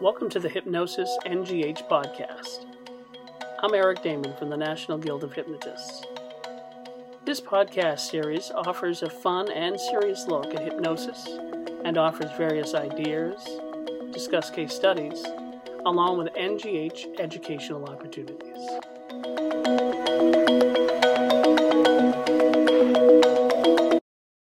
Welcome to the Hypnosis NGH podcast. I'm Eric Damon from the National Guild of Hypnotists. This podcast series offers a fun and serious look at hypnosis and offers various ideas, discuss case studies, along with NGH educational opportunities.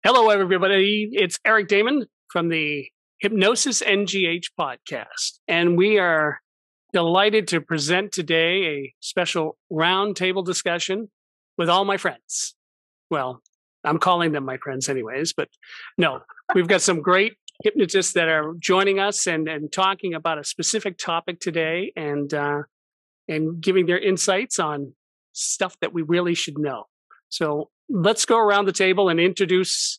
Hello, everybody. It's Eric Damon from the Hypnosis NGH podcast. And we are delighted to present today a special roundtable discussion with all my friends. Well, I'm calling them my friends, anyways, but no, we've got some great hypnotists that are joining us and, and talking about a specific topic today and, uh, and giving their insights on stuff that we really should know. So let's go around the table and introduce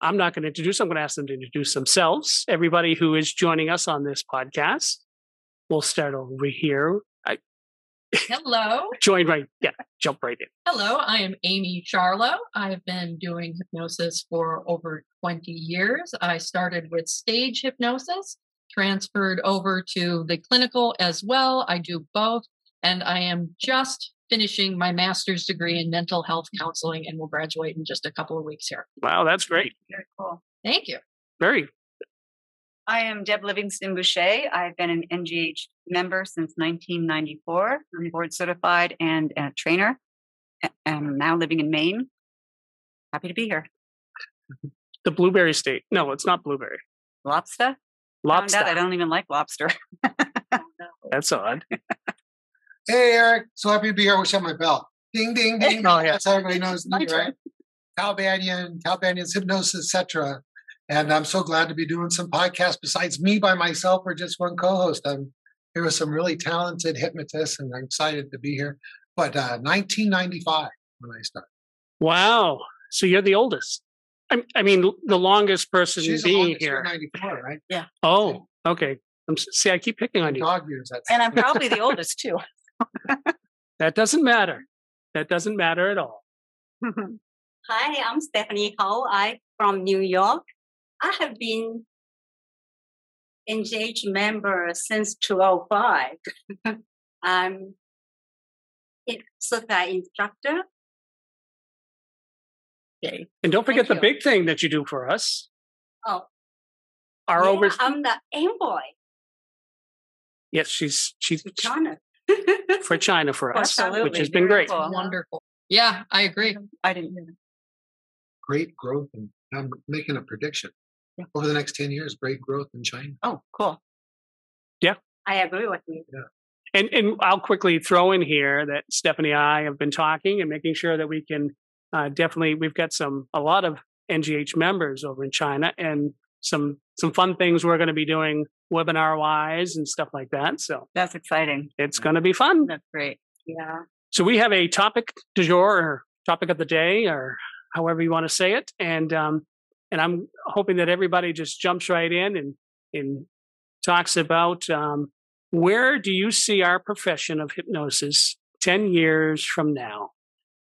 I'm not going to introduce, I'm going to ask them to introduce themselves. Everybody who is joining us on this podcast. We'll start over here. I, Hello. join right, yeah, jump right in. Hello, I am Amye Scharlau. I've been doing hypnosis for over 20 years. I started with stage hypnosis, transferred over to the clinical as well. I do both, and I am just finishing my master's degree in mental health counseling and will graduate in just a couple of weeks here. Wow, that's great. Very cool. Thank you. Very. I am Deb Livingston Boushey. I've been an NGH member since 1994. I'm board certified and a trainer. I'm now living in Maine. Happy to be here. The blueberry state. No, it's not blueberry. Lobster? Lobster. out I don't even like lobster. That's odd. Hey, Eric. So happy to be here. Wish I had my bell. Ding, ding, ding. Oh, yeah. That's how everybody knows me, right? Cal Banyan, Cal Banyan's hypnosis, etc. And I'm so glad to be doing some podcasts besides me by myself or just one co-host. I'm here with some really talented hypnotists, and I'm excited to be here. But uh, 1995 when I started. Wow. So you're the oldest. I, I mean, the longest person She's being longest here. year, 94, right? Yeah. Oh, okay. I'm, see, I keep picking on you. Dog years. That's and I'm probably the oldest too. That doesn't matter. That doesn't matter at all. Hi, I'm Stephanie Ho. I'm from New York. I have been NGH member since 2005. I'm a certified instructor. Okay. And don't forget Thank the you. big thing that you do for us. Oh, Our yeah, over. I'm the envoy Yes, she's she's China. For China for us, which has been great. cool. Wonderful. Yeah, I agree. I didn't hear that. great growth. And I'm making a prediction. Yeah. Over the next 10 years, great growth in China. Oh, cool. Yeah. I agree with you. And and I'll quickly throw in here that Stephanie and I have been talking and making sure that we can uh, definitely we've got some a lot of NGH members over in China and some some fun things we're going to be doing webinar wise and stuff like that. So That's exciting. it's going to be fun. That's great. Yeah. So we have a topic du jour or topic of the day or however you want to say it. And um, and I'm hoping that everybody just jumps right in and and talks about um, where do you see our profession of hypnosis 10 years from now?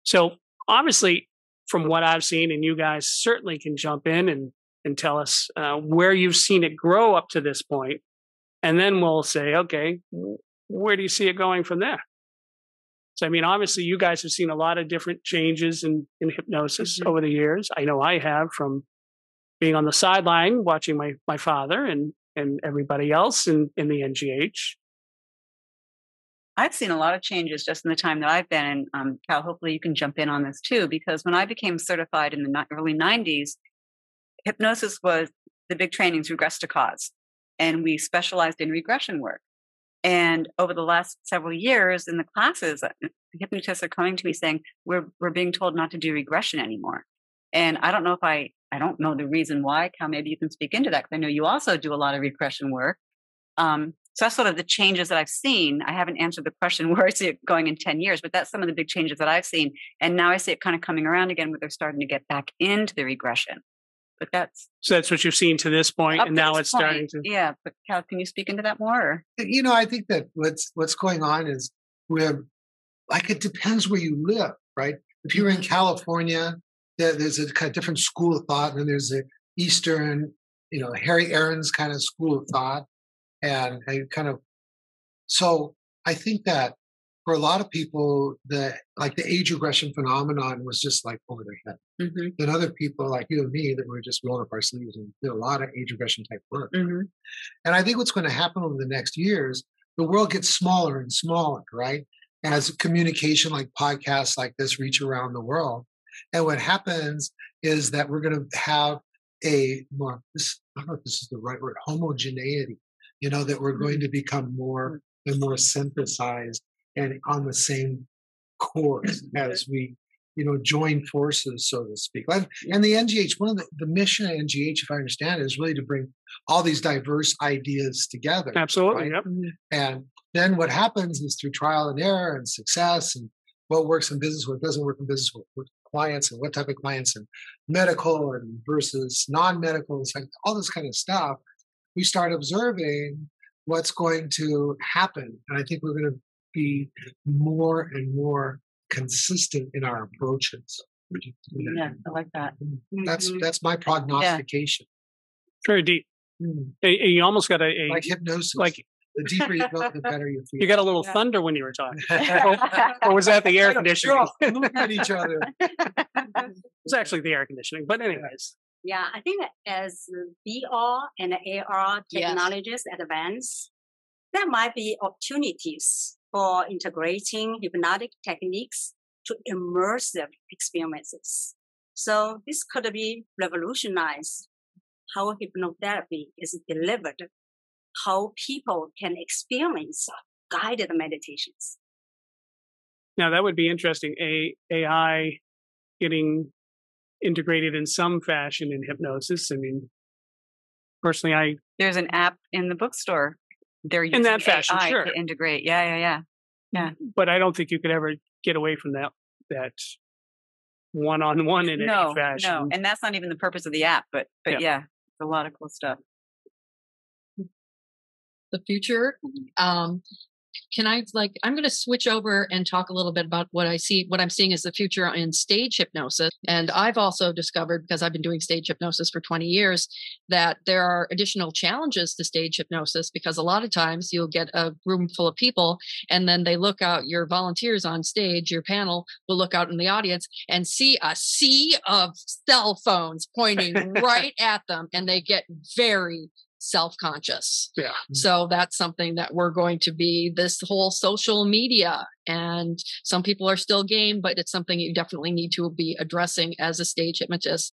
So obviously, from what I've seen, and you guys certainly can jump in and and tell us uh, where you've seen it grow up to this point, and then we'll say, okay, where do you see it going from there? So, I mean, obviously, you guys have seen a lot of different changes in, in hypnosis Mhm. over the years. I know I have from being on the sideline watching my, my father and, and everybody else in, in the NGH. I've seen a lot of changes just in the time that I've been. And um, Cal, hopefully you can jump in on this too, because when I became certified in the early 90s, hypnosis was the big trainings, regress to cause. And we specialized in regression work. And over the last several years in the classes, uh, hypnotists are coming to me saying, we're, we're being told not to do regression anymore. And I don't know if I, I don't know the reason why. Cal, maybe you can speak into that because I know you also do a lot of regression work. Um, so that's sort of the changes that I've seen. I haven't answered the question where I see it going in 10 years, but that's some of the big changes that I've seen. And now I see it kind of coming around again where they're starting to get back into the regression. But that's So that's what you've seen to this and now this it's starting to. Yeah, but Cal, can you speak into that more? You know, I think that what's what's going on is we're like it depends where you live, right? If you're in mm-hmm. California, there's a kind of different school of thought, and then there's a Eastern, you know, Harry Arons kind of school of thought, and I kind of so I think that for a lot of people, the like the age regression phenomenon was just like over their head. Mm-hmm. And other people like you and me that were just rolling up our sleeves and did a lot of age regression type work. Mm-hmm. And I think what's going to happen over the next years, the world gets smaller and smaller, right? As communication like podcasts like this reach around the world. And what happens is that we're going to have a more, this, I don't know if this is the right word, homogeneity, you know, that we're going to become more and more synthesized and on the same course mm-hmm. as we you know join forces so to speak and, the ngh one of the, the mission of ngh if i understand it is really to bring all these diverse ideas together Absolutely. right? Yep. Mm-hmm. and then what happens is through trial and error and success and what works in business what doesn't work in business what, what clients and what type of clients and medical and versus non-medical and like all this kind of stuff we start observing what's going to happen and i think we're going to be more and more consistent in our approaches. Yeah, I like that. That's Mhm. that's my prognostication. Very deep. Mm. And- and you almost got a, a Like hypnosis. like the deeper you go, the better you feel. you got a little Yeah. thunder when you were talking. or was that the air conditioning? We're it all looking at each other. was actually the air conditioning. But anyways, Yeah, I think that as VR and AR Yes. technologies advance, there might be opportunities for integrating hypnotic techniques to immersive experiences. So this could be revolutionize how hypnotherapy is delivered, how people can experience guided meditations. now that would be interesting. A AI getting integrated in some fashion in hypnosis. I mean, personally, I There's an app in the bookstore. They're using that fashion, AI sure. to integrate. Yeah, yeah, yeah, yeah. but I don't think you could ever get away from that that one on one in no, any fashion. no, and that's not even the purpose of the app. But but Yeah. yeah, it's a lot of cool stuff. the future. Um, can I like I'm going to switch over and talk a little bit about what I see what I'm seeing as the future in stage hypnosis. And I've also discovered because I've been doing stage hypnosis for 20 years that there are additional challenges to stage hypnosis because a lot of times you'll get a room full of people and then they look out your volunteers on stage your panel will look out in the audience and see a sea of cell phones pointing right at them and they get very self-conscious Yeah. Mm. so that's something that we're going to be this whole social media. And some people are still game, but it's something you definitely need to be addressing as a stage hypnotist.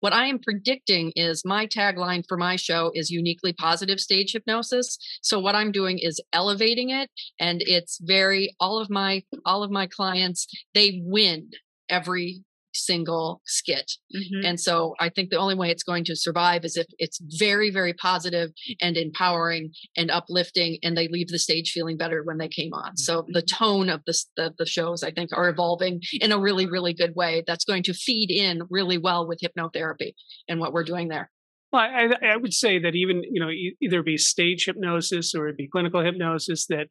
What I am predicting is my tagline for my show is uniquely positive stage hypnosis. So what I'm doing is elevating it and it's very all of my all of my clients they win every single skit. Mhm. And so I think the only way it's going to survive is if it's very, very positive and empowering and uplifting, and they leave the stage feeling better when they came on. So the tone of the, the, the shows, I think, are evolving in a really, really good way. That's going to feed in really well with hypnotherapy and what we're doing there. Well, I, I would say that even you know either be stage hypnosis or it be clinical hypnosis that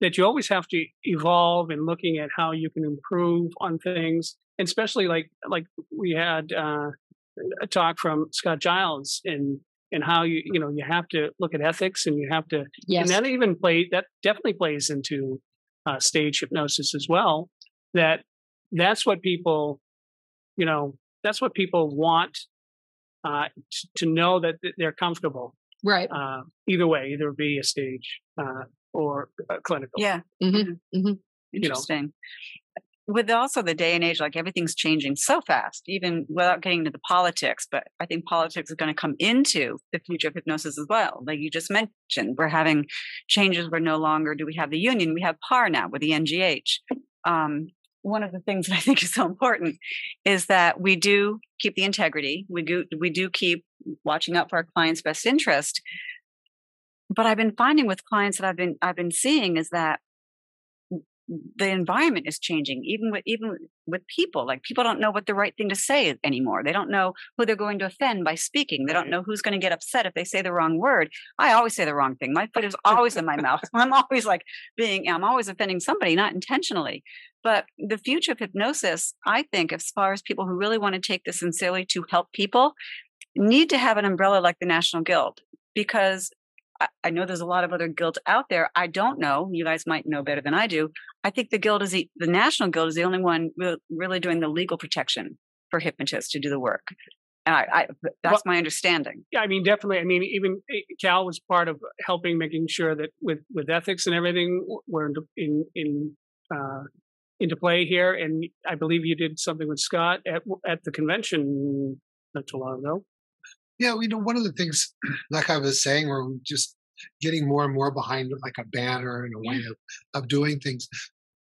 that you always have to evolve in looking at how you can improve on things, and especially like like we had uh, a talk from Scott Giles and and how you you know you have to look at ethics and you have to Yes. and that even play that definitely plays into uh, stage hypnosis as well. That that's what people, you know, that's what people want uh, t- to know that th- they're comfortable. right. Uh, either way, either be a stage uh, or uh, clinical. Yeah, hmm hmm interesting. With also the day and age, like everything's changing so fast, even without getting into the politics. But I think politics is going to come into the future of hypnosis as well. Like you just mentioned, we're having changes where no longer do we have the union, we have PAR now with the NGH. Um, one of the things that I think is so important is that we do keep the integrity. We do we do keep watching out for our clients' best interest. But I've been finding with clients that I've been I've been seeing is that the environment is changing even with even with people like people don't know what the right thing to say anymore. They don't know who they're going to offend by speaking. They don't know who's going to get upset if they say the wrong word. I always say the wrong thing. My foot is always in my mouth. I'm always like being i'm always offending somebody not intentionally. But the future of hypnosis i think as far as people who really want to take this sincerely to help people need to have an umbrella like the national guild because I, know there's a lot of other guilds out there. I don't know. You guys might know better than I do. I think the guild is the, the national guild is the only one re- really doing the legal protection for hypnotists to do the work. And I, I that's Well- my understanding. Yeah, I mean, definitely. I mean, even eh, Cal was part of helping making sure that with with ethics and everything were in in, in uh, into play here. And I believe you did something with Scott at at the convention not too long ago. Yeah, we know one of the things, like I was saying, we're just getting more and more behind like a banner and a way of, of doing things.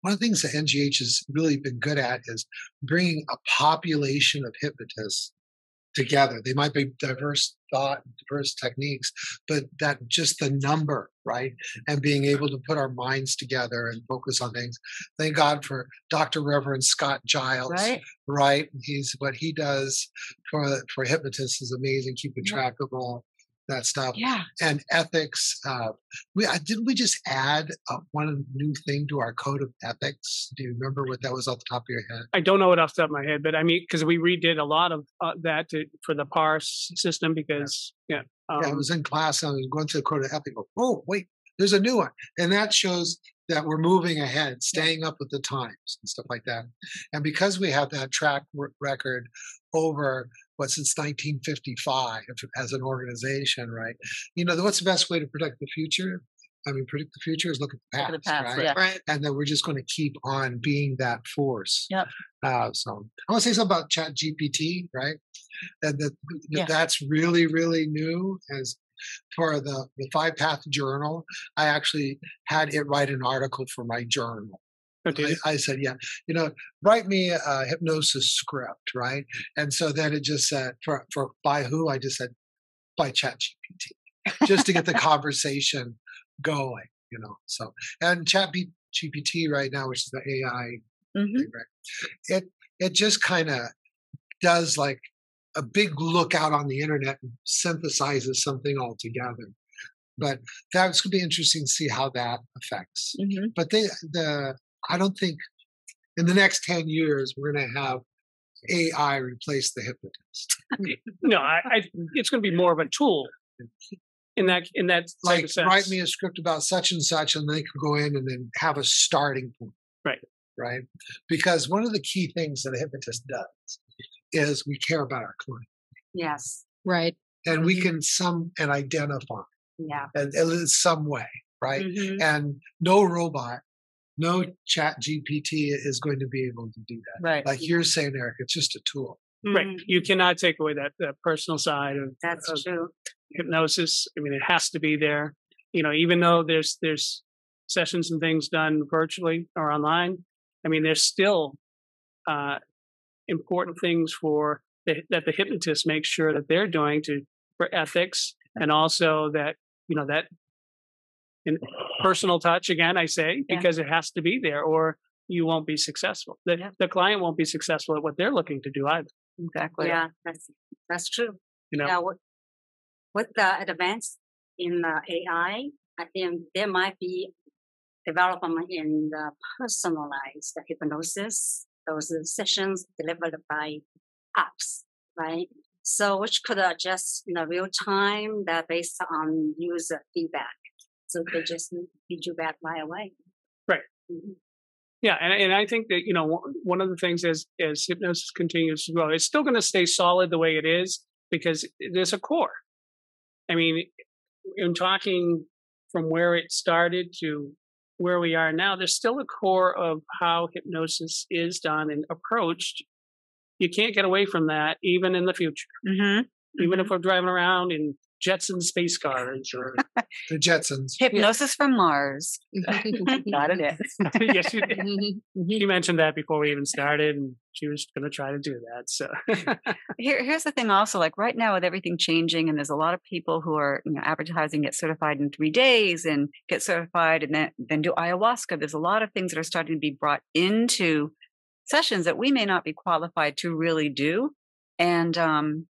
One of the things that NGH has really been good at is bringing a population of hypnotists together. They might be diverse thought, diverse techniques, but that just the number, right? And being able to put our minds together and focus on things. Thank God for Dr. Reverend Scott Giles, Right? right? He's what he does for for hypnotists is amazing, keeping Yeah. track of all that stuff Yeah. and ethics. Uh, we uh, didn't we just add uh, one new thing to our code of ethics? Do you remember what that was off the top of your head? I don't know it off the top of my head, but I mean, because we redid a lot of uh, that to, for the parse system because yeah, um, yeah, I was in class and I was going through the code of ethics. Oh, wait, there's a new one, and that shows that we're moving ahead, staying up with the times and stuff like that. And because we have that track r- record over what since 1955 as an organization, right? You know, what's the best way to predict the future? I mean, predict the future is look at the past, at the past, right? yeah. Right. and then we're just going to keep on being that force. Yep. Uh, so I want to say something about Chat GPT, right? And that, that Yeah. that's really, really new. As for the the Five Path Journal, I actually had it write an article for my journal. okay, I, I said, yeah, you know, write me a hypnosis script, right? And so then it just said for for by who? I just said by Chat GPT, just to get the conversation going, you know. So and Chat B- GPT right now, which is the AI hmm thing, right? It it just kind of does like a big look out on the internet and synthesizes something all together. But that's gonna be interesting to see how that affects. hmm But they the I don't think in the next ten years we're gonna have AI replace the hypnotist. no, I, I it's going to be more of a tool in that in that Like sense. write me a script about such and such, and they can go in and then have a starting point. Right. Right. Because one of the key things that a hypnotist does is we care about our client. Yes. Right. and we Mhm. can some and identify Yeah. and in some way, right? Mhm. And no robot, no chat GPT is going to be able to do that. Right. Like you're saying, Eric, it's just a tool. right, Mhm. you cannot take away that, that personal side of, That's of true. hypnosis. I mean, it has to be there. You know, even though there's there's sessions and things done virtually or online, I mean, there's still uh, important things for the, that the hypnotist makes sure that they're doing to for ethics and also that you know that in personal touch again. I say Yeah. because it has to be there, or you won't be successful. The Yeah. the client won't be successful at what they're looking to do either. Exactly. Yeah, that's that's true. You know, Yeah, with, with the advance in uh, AI, I think there might be development in the personalized hypnosis, those sessions delivered by apps, right? So which could adjust in a real time that based on user feedback. So they just feed you back right away. Right. Mhm. Yeah, and and I think that you know one- of the things as as hypnosis continues to grow, it's still going to stay solid the way it is because there's a core. I mean, in talking from where it started to where we are now, there's still a core of how hypnosis is done and approached. You can't get away from that, even in the future. hmm Even if we're driving around in Jetson space cars or The Jetsons. Hypnosis from Mars. Got it. is. yes, you did. She mentioned that before we even started, and she was going to try to do that. So, Here, here's the thing also like right now with everything changing and there's a lot of people who are you know advertising get certified in three days and get certified and then then do ayahuasca there's a lot of things that are starting to be brought into sessions that we may not be qualified to really do and um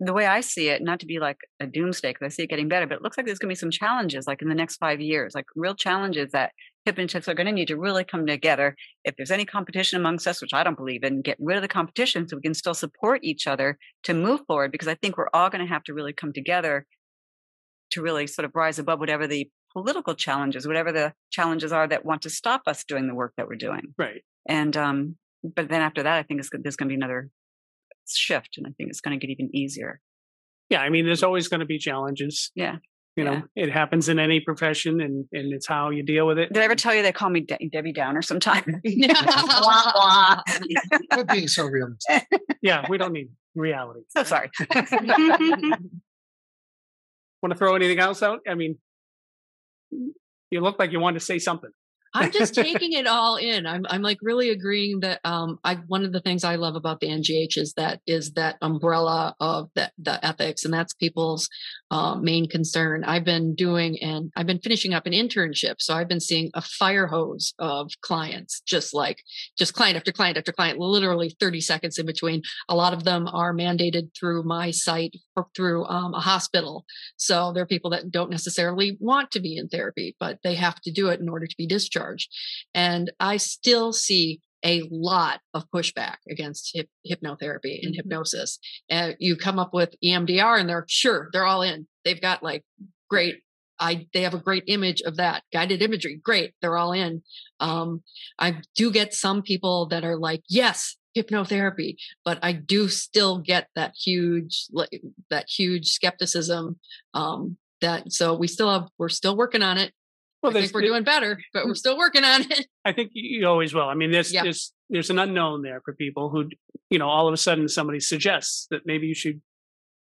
the way I see it, not to be like a doomsday, because I see it getting better, but it looks like there's going to be some challenges, like in the next five years, like real challenges that hypnotists are going to need to really come together. If there's any competition amongst us, which I don't believe in, get rid of the competition so we can still support each other to move forward. Because I think we're all going to have to really come together to really sort of rise above whatever the political challenges, whatever the challenges are that want to stop us doing the work that we're doing. Right. And um, but then after that, I think it's, there's going to be another shift, and I think it's going to get even easier. Yeah. I mean, there's always going to be challenges. Yeah. You know, it happens in any profession and, and it's how you deal with it. Did I ever tell you they call me De- Debbie Downer sometimes? Wah, wah. Quit being so realistic. Yeah. We don't need reality. so sorry. Want to throw anything else out? I mean, you look like you want to say something. I'm just taking it all in. I'm I'm like really agreeing that um I one of the things I love about the NGH is that is that umbrella of that the ethics and that's people's uh, main concern. I've been doing and I've been finishing up an internship, so I've been seeing a fire hose of clients, just like just client after client after client, literally 30 seconds in between. A lot of them are mandated through my site through um, a hospital, so there are people that don't necessarily want to be in therapy, but they have to do it in order to be discharged. And I still see a lot of pushback against hip, hypnotherapy and hypnosis. And you come up with EMDR and they're sure they're all in. They've got like great I they have a great image of that guided imagery. Great, they're all in. Um, I do get some people that are like, yes, hypnotherapy, but I do still get that huge like that huge skepticism. Um, that so we still have we're still working on it. Well, I think we're doing better, but we're still working on it. I think you always will. I mean, there's Yeah. there's there's an unknown there for people who, you know, all of a sudden somebody suggests that maybe you should,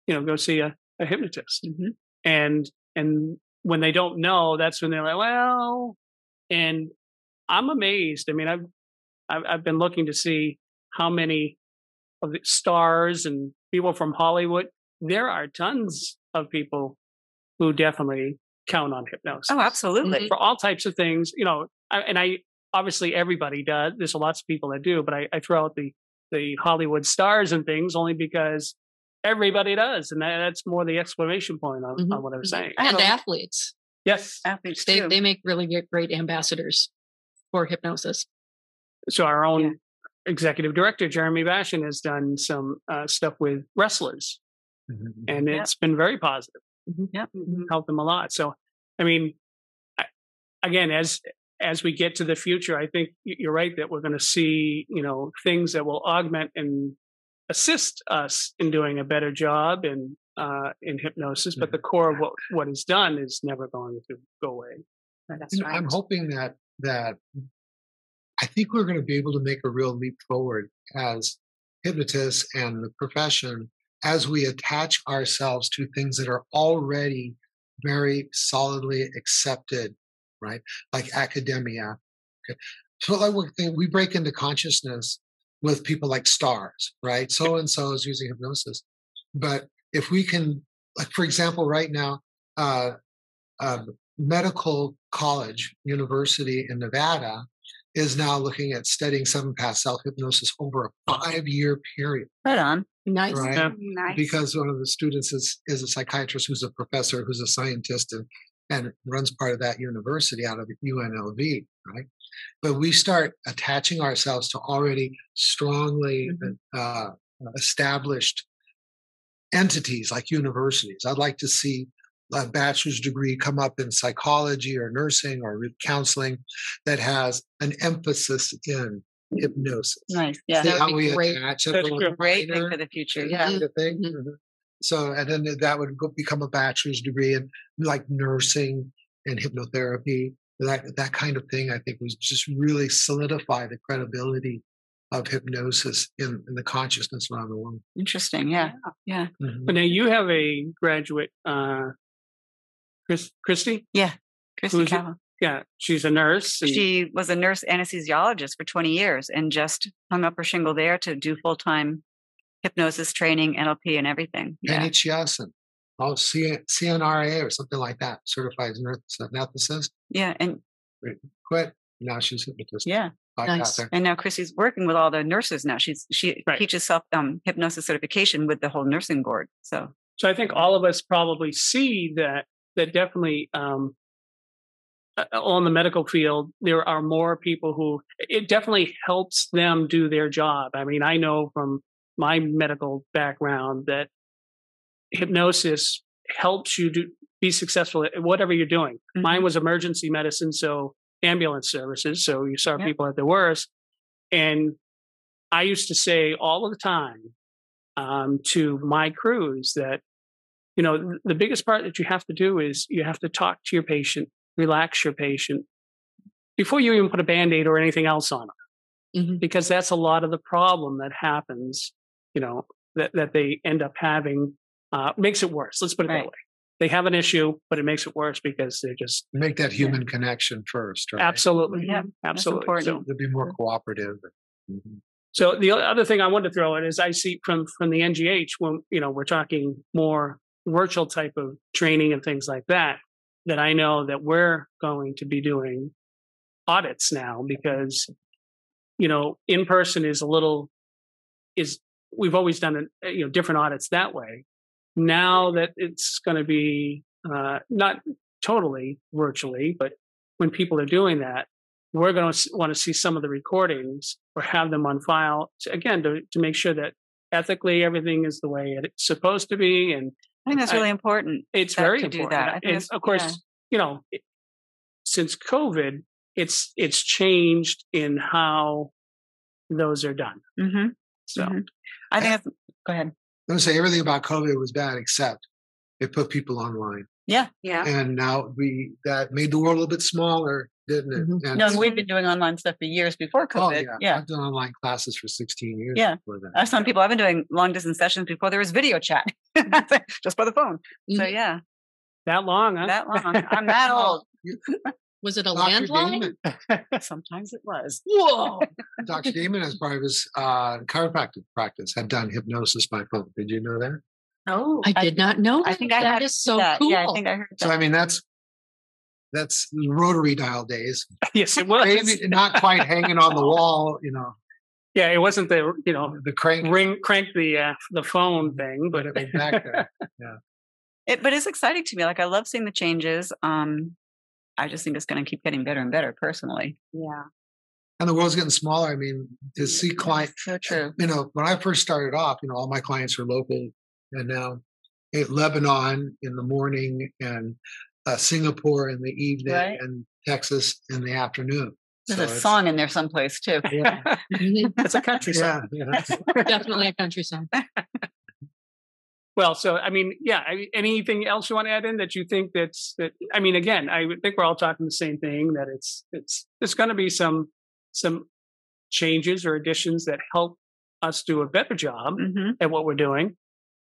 you know, go see a, a hypnotist, Mhm. and and when they don't know, that's when they're like, well, and I'm amazed. I mean, I've I've, I've been looking to see how many of the stars and people from Hollywood. There are tons of people who definitely count on hypnosis oh, absolutely. for all types of things, you know, I, and I obviously everybody does. There's lots of people that do, but I, I throw out the the Hollywood stars and things only because everybody does, and that, that's more the exclamation point on, Mhm. on what I was saying. And a- athletes. Yes. Athletes They too. they make really great ambassadors for hypnosis. So our own Yeah. executive director Jeremy Bashan has done some uh, stuff with wrestlers, and Yep. it's been very positive. Mm-hmm. Yep. Mm-hmm. helped them a lot. So, I mean, I, again, as as we get to the future, I think you're right that we're going to see, you know, things that will augment and assist us in doing a better job in uh, in hypnosis. But mm-hmm. the core of what what is done is never going to go away. Oh, that's You know, right. I'm hoping that that I think we're going to be able to make a real leap forward as hypnotists and the profession as we attach ourselves to things that are already very solidly accepted, right? Like academia. Okay. So like we think we break into consciousness with people like stars, right? So and so is using hypnosis. But if we can, like for example, right now, uh, um, medical college university in Nevada is now looking at studying seven path self hypnosis over a five year period, Right on. Nice. right? Yeah. Nice. Because one of the students is is a psychiatrist who's a professor who's a scientist and and runs part of that university out of UNLV, right? But we start attaching ourselves to already strongly uh, established entities like universities. I'd like to see a bachelor's degree come up in psychology or nursing or counseling that has an emphasis in hypnosis. Nice. Yeah. See That would how be we great. attach it That's a true. Great thing for the future. Yeah. kind of thing. Mhm. Mhm. So, and then that would become a bachelor's degree in like nursing and hypnotherapy, that that kind of thing. I think was just really solidify the credibility of hypnosis in, in the consciousness around the world. Interesting. Yeah. Yeah. Mhm. But now you have a graduate, uh, Chris, Christy. Yeah. Christy Who's it? Cowell. Yeah, she's a nurse. And, She was a nurse anesthesiologist for 20 years and just hung up her shingle there to do full time hypnosis training, NLP, and everything. Yeah. And oh, C- CNRA or something like that, certified nurse anesthetist. Yeah. And Quit. Now she's hypnotist. yeah. Nice. And now Chrissy's working with all the nurses now. She's she Right. teaches self um, hypnosis certification with the whole nursing board. So So I think all of us probably see that that definitely um, on the medical field there are more people who it definitely helps them do their job. I mean, I know from my medical background that hypnosis helps you do be successful at whatever you're doing. Mine Mhm. was emergency medicine, so ambulance services. So you saw Yep. people at their worst. And I used to say all of the time um, to my crews that, you know, the biggest part that you have to do is you have to talk to your patient, relax your patient before you even put a band aid or anything else on them. Mhm. Because that's a lot of the problem that happens, you know, that, that they end up having, uh, makes it worse. Let's put it Right. that way. They have an issue, but it makes it worse because they're just Make that human connection first, right? absolutely, Yeah, absolutely. So, important. To be more cooperative. Mhm. So the other thing I wanted to throw in is I see from from the NGH when you know we're talking more virtual type of training and things like that. That I know that we're going to be doing audits now because you know in person is a little is we've always done it, you know different audits that way. Now that it's going to be uh, not totally virtually, but when people are doing that, we're going to want to see some of the recordings or have them on file to, again to, to make sure that ethically everything is the way it's supposed to be and I think that's I- really important. it's that- very to do important that. I think and of course yeah. you know it, since covid it's it's changed in how those are done hmm so Mhm. I think that's, go ahead. I'm gonna say everything about COVID was bad except it put people online. Yeah, yeah. And now we that made the world a little bit smaller, didn't it? Mhm. And No, and we've been doing online stuff for years before oh, COVID. yeah. yeah. I've done online classes for 16 years Yeah. before that. I have some people I've been doing long distance sessions before there was video chat, just by the phone. So Mhm. yeah, that long huh that long. I'm that old. Was it a Dr. landline? Damon, Sometimes it was. Whoa. Dr. Damon, as part of his uh, chiropractic practice, had done hypnosis by phone. Did you know that? Oh. I did not know. I that. think I had is so that. cool. Yeah, I think I heard That. So. I mean, that's that's rotary dial days. yes it was Maybe not quite hanging on the wall, you know, yeah it wasn't the you know the crank. ring crank the uh, the phone thing but But it was back there. It, but it's exciting to me. Like I love seeing the changes. Um, I just think it's going to keep getting better and better. Personally, Yeah. And the world's getting smaller. I mean, to see clients, so true. you know, when I first started off, you know, all my clients were local, and now in Lebanon in the morning, and uh, Singapore in the evening, Right. and Texas in the afternoon. There's So a song in there someplace too. Yeah, it's a country song yeah, yeah. Definitely a country song. Well, so I mean, yeah. I, anything else you want to add in that you think that's that? I mean, again, I think we're all talking the same thing. That it's it's there's going to be some some changes or additions that help us do a better job hmm at what we're doing.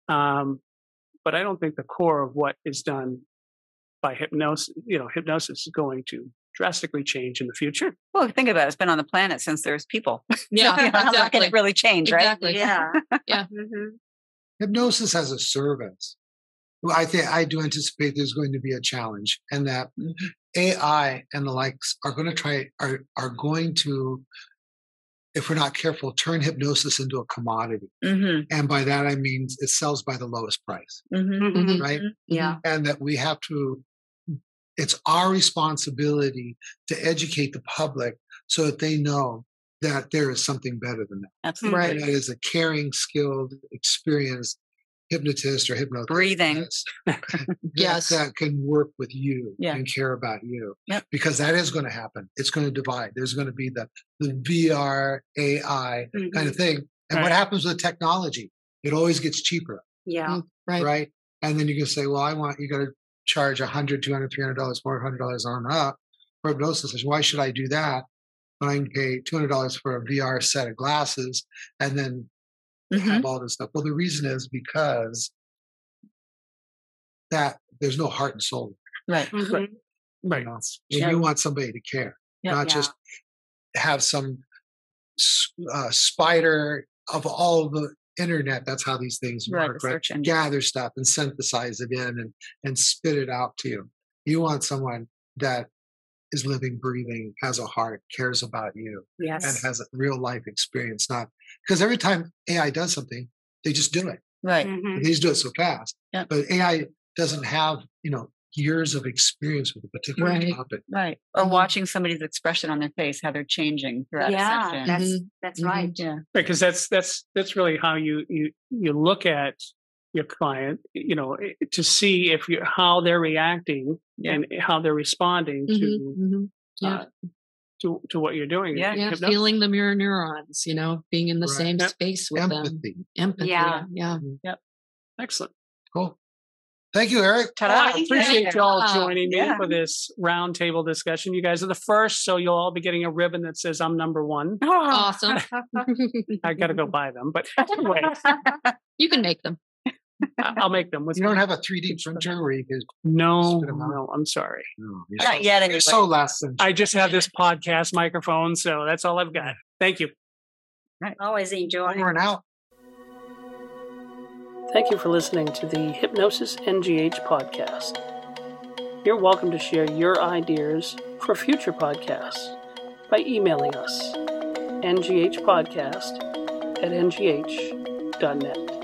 Um, but I don't think the core of what is done by hypnosis, you know, hypnosis is going to drastically change in the future. Well, think about it. It's been on the planet since there's people. Yeah, How can exactly. it really change, right? Exactly. Yeah. Yeah. hmm Hypnosis as a service. Well, I think I do anticipate there's going to be a challenge, and that AI and the likes are going to try are are going to, if we're not careful, turn hypnosis into a commodity. hmm And by that I mean it sells by the lowest price, hmm Mhm. right? Yeah. And that we have to. It's our responsibility to educate the public so that they know that there is something better than that. Absolutely. Right. And that is a caring, skilled, experienced hypnotist or hypnotist Breathing. Yes. that can work with you Yeah. and care about you. Yep. Because that is going to happen. It's going to divide. There's going to be the the VR AI Mhm. kind of thing. And what happens with technology? It always gets cheaper, Yeah. Right. right? And then you can say, well, I want you got to charge 100 200 300 dollars 400 dollars on up for hypnosis. Why should I do that? When I can pay 200 dollars for a VR set of glasses and then Mhm. have all this stuff. Well, the reason is because that there's no heart and soul. Right. Mhm. Right. You, know? And Yeah. you want somebody to care, Yeah. not Yeah. just have some uh, spider of all the internet. That's how these things Right, work, the right? Gather stuff and synthesize it in and and spit it out to you. You want someone that is living, breathing, has a heart, cares about you, and has a real life experience. Not because every time AI does something, they just do it. Right. Mhm. They just do it so fast. Yep. But AI doesn't have, you know, years of experience with a particular Right. topic. Right. Or Mhm. watching somebody's expression on their face, how they're changing throughout Yeah. a session. That's Mhm. that's Mhm. right. yeah. because that's that's that's really how you you you look at your client, you know, eh, to see if you how they're reacting Yeah. and how they're responding Mhm, to. Yeah, uh, to to what you're doing. Yeah. yeah, feeling the mirror neurons, you know, being in the Right. same Yep. space with them. Empathy. Empathy. Yeah. Yeah. Excellent. Cool. Thank you, Eric. Ta-da. I appreciate y'all joining me Yeah. for this roundtable discussion. You guys are the first, so you'll all be getting a ribbon that says I'm number one. Oh. Awesome. I got to go buy them, but anyway, you can make them. I- I'll make them with You don't have a 3D printer where you can. no, Spit 'em out. no. I'm sorry. No, Not yet, anyway. You're so last century. I just have this podcast microphone, so that's all I've got. Thank you. Always enjoy. Over and out. Thank you for listening to the Hypnosis NGH podcast. You're welcome to share your ideas for future podcasts by emailing us, nghpodcast at ngh.net.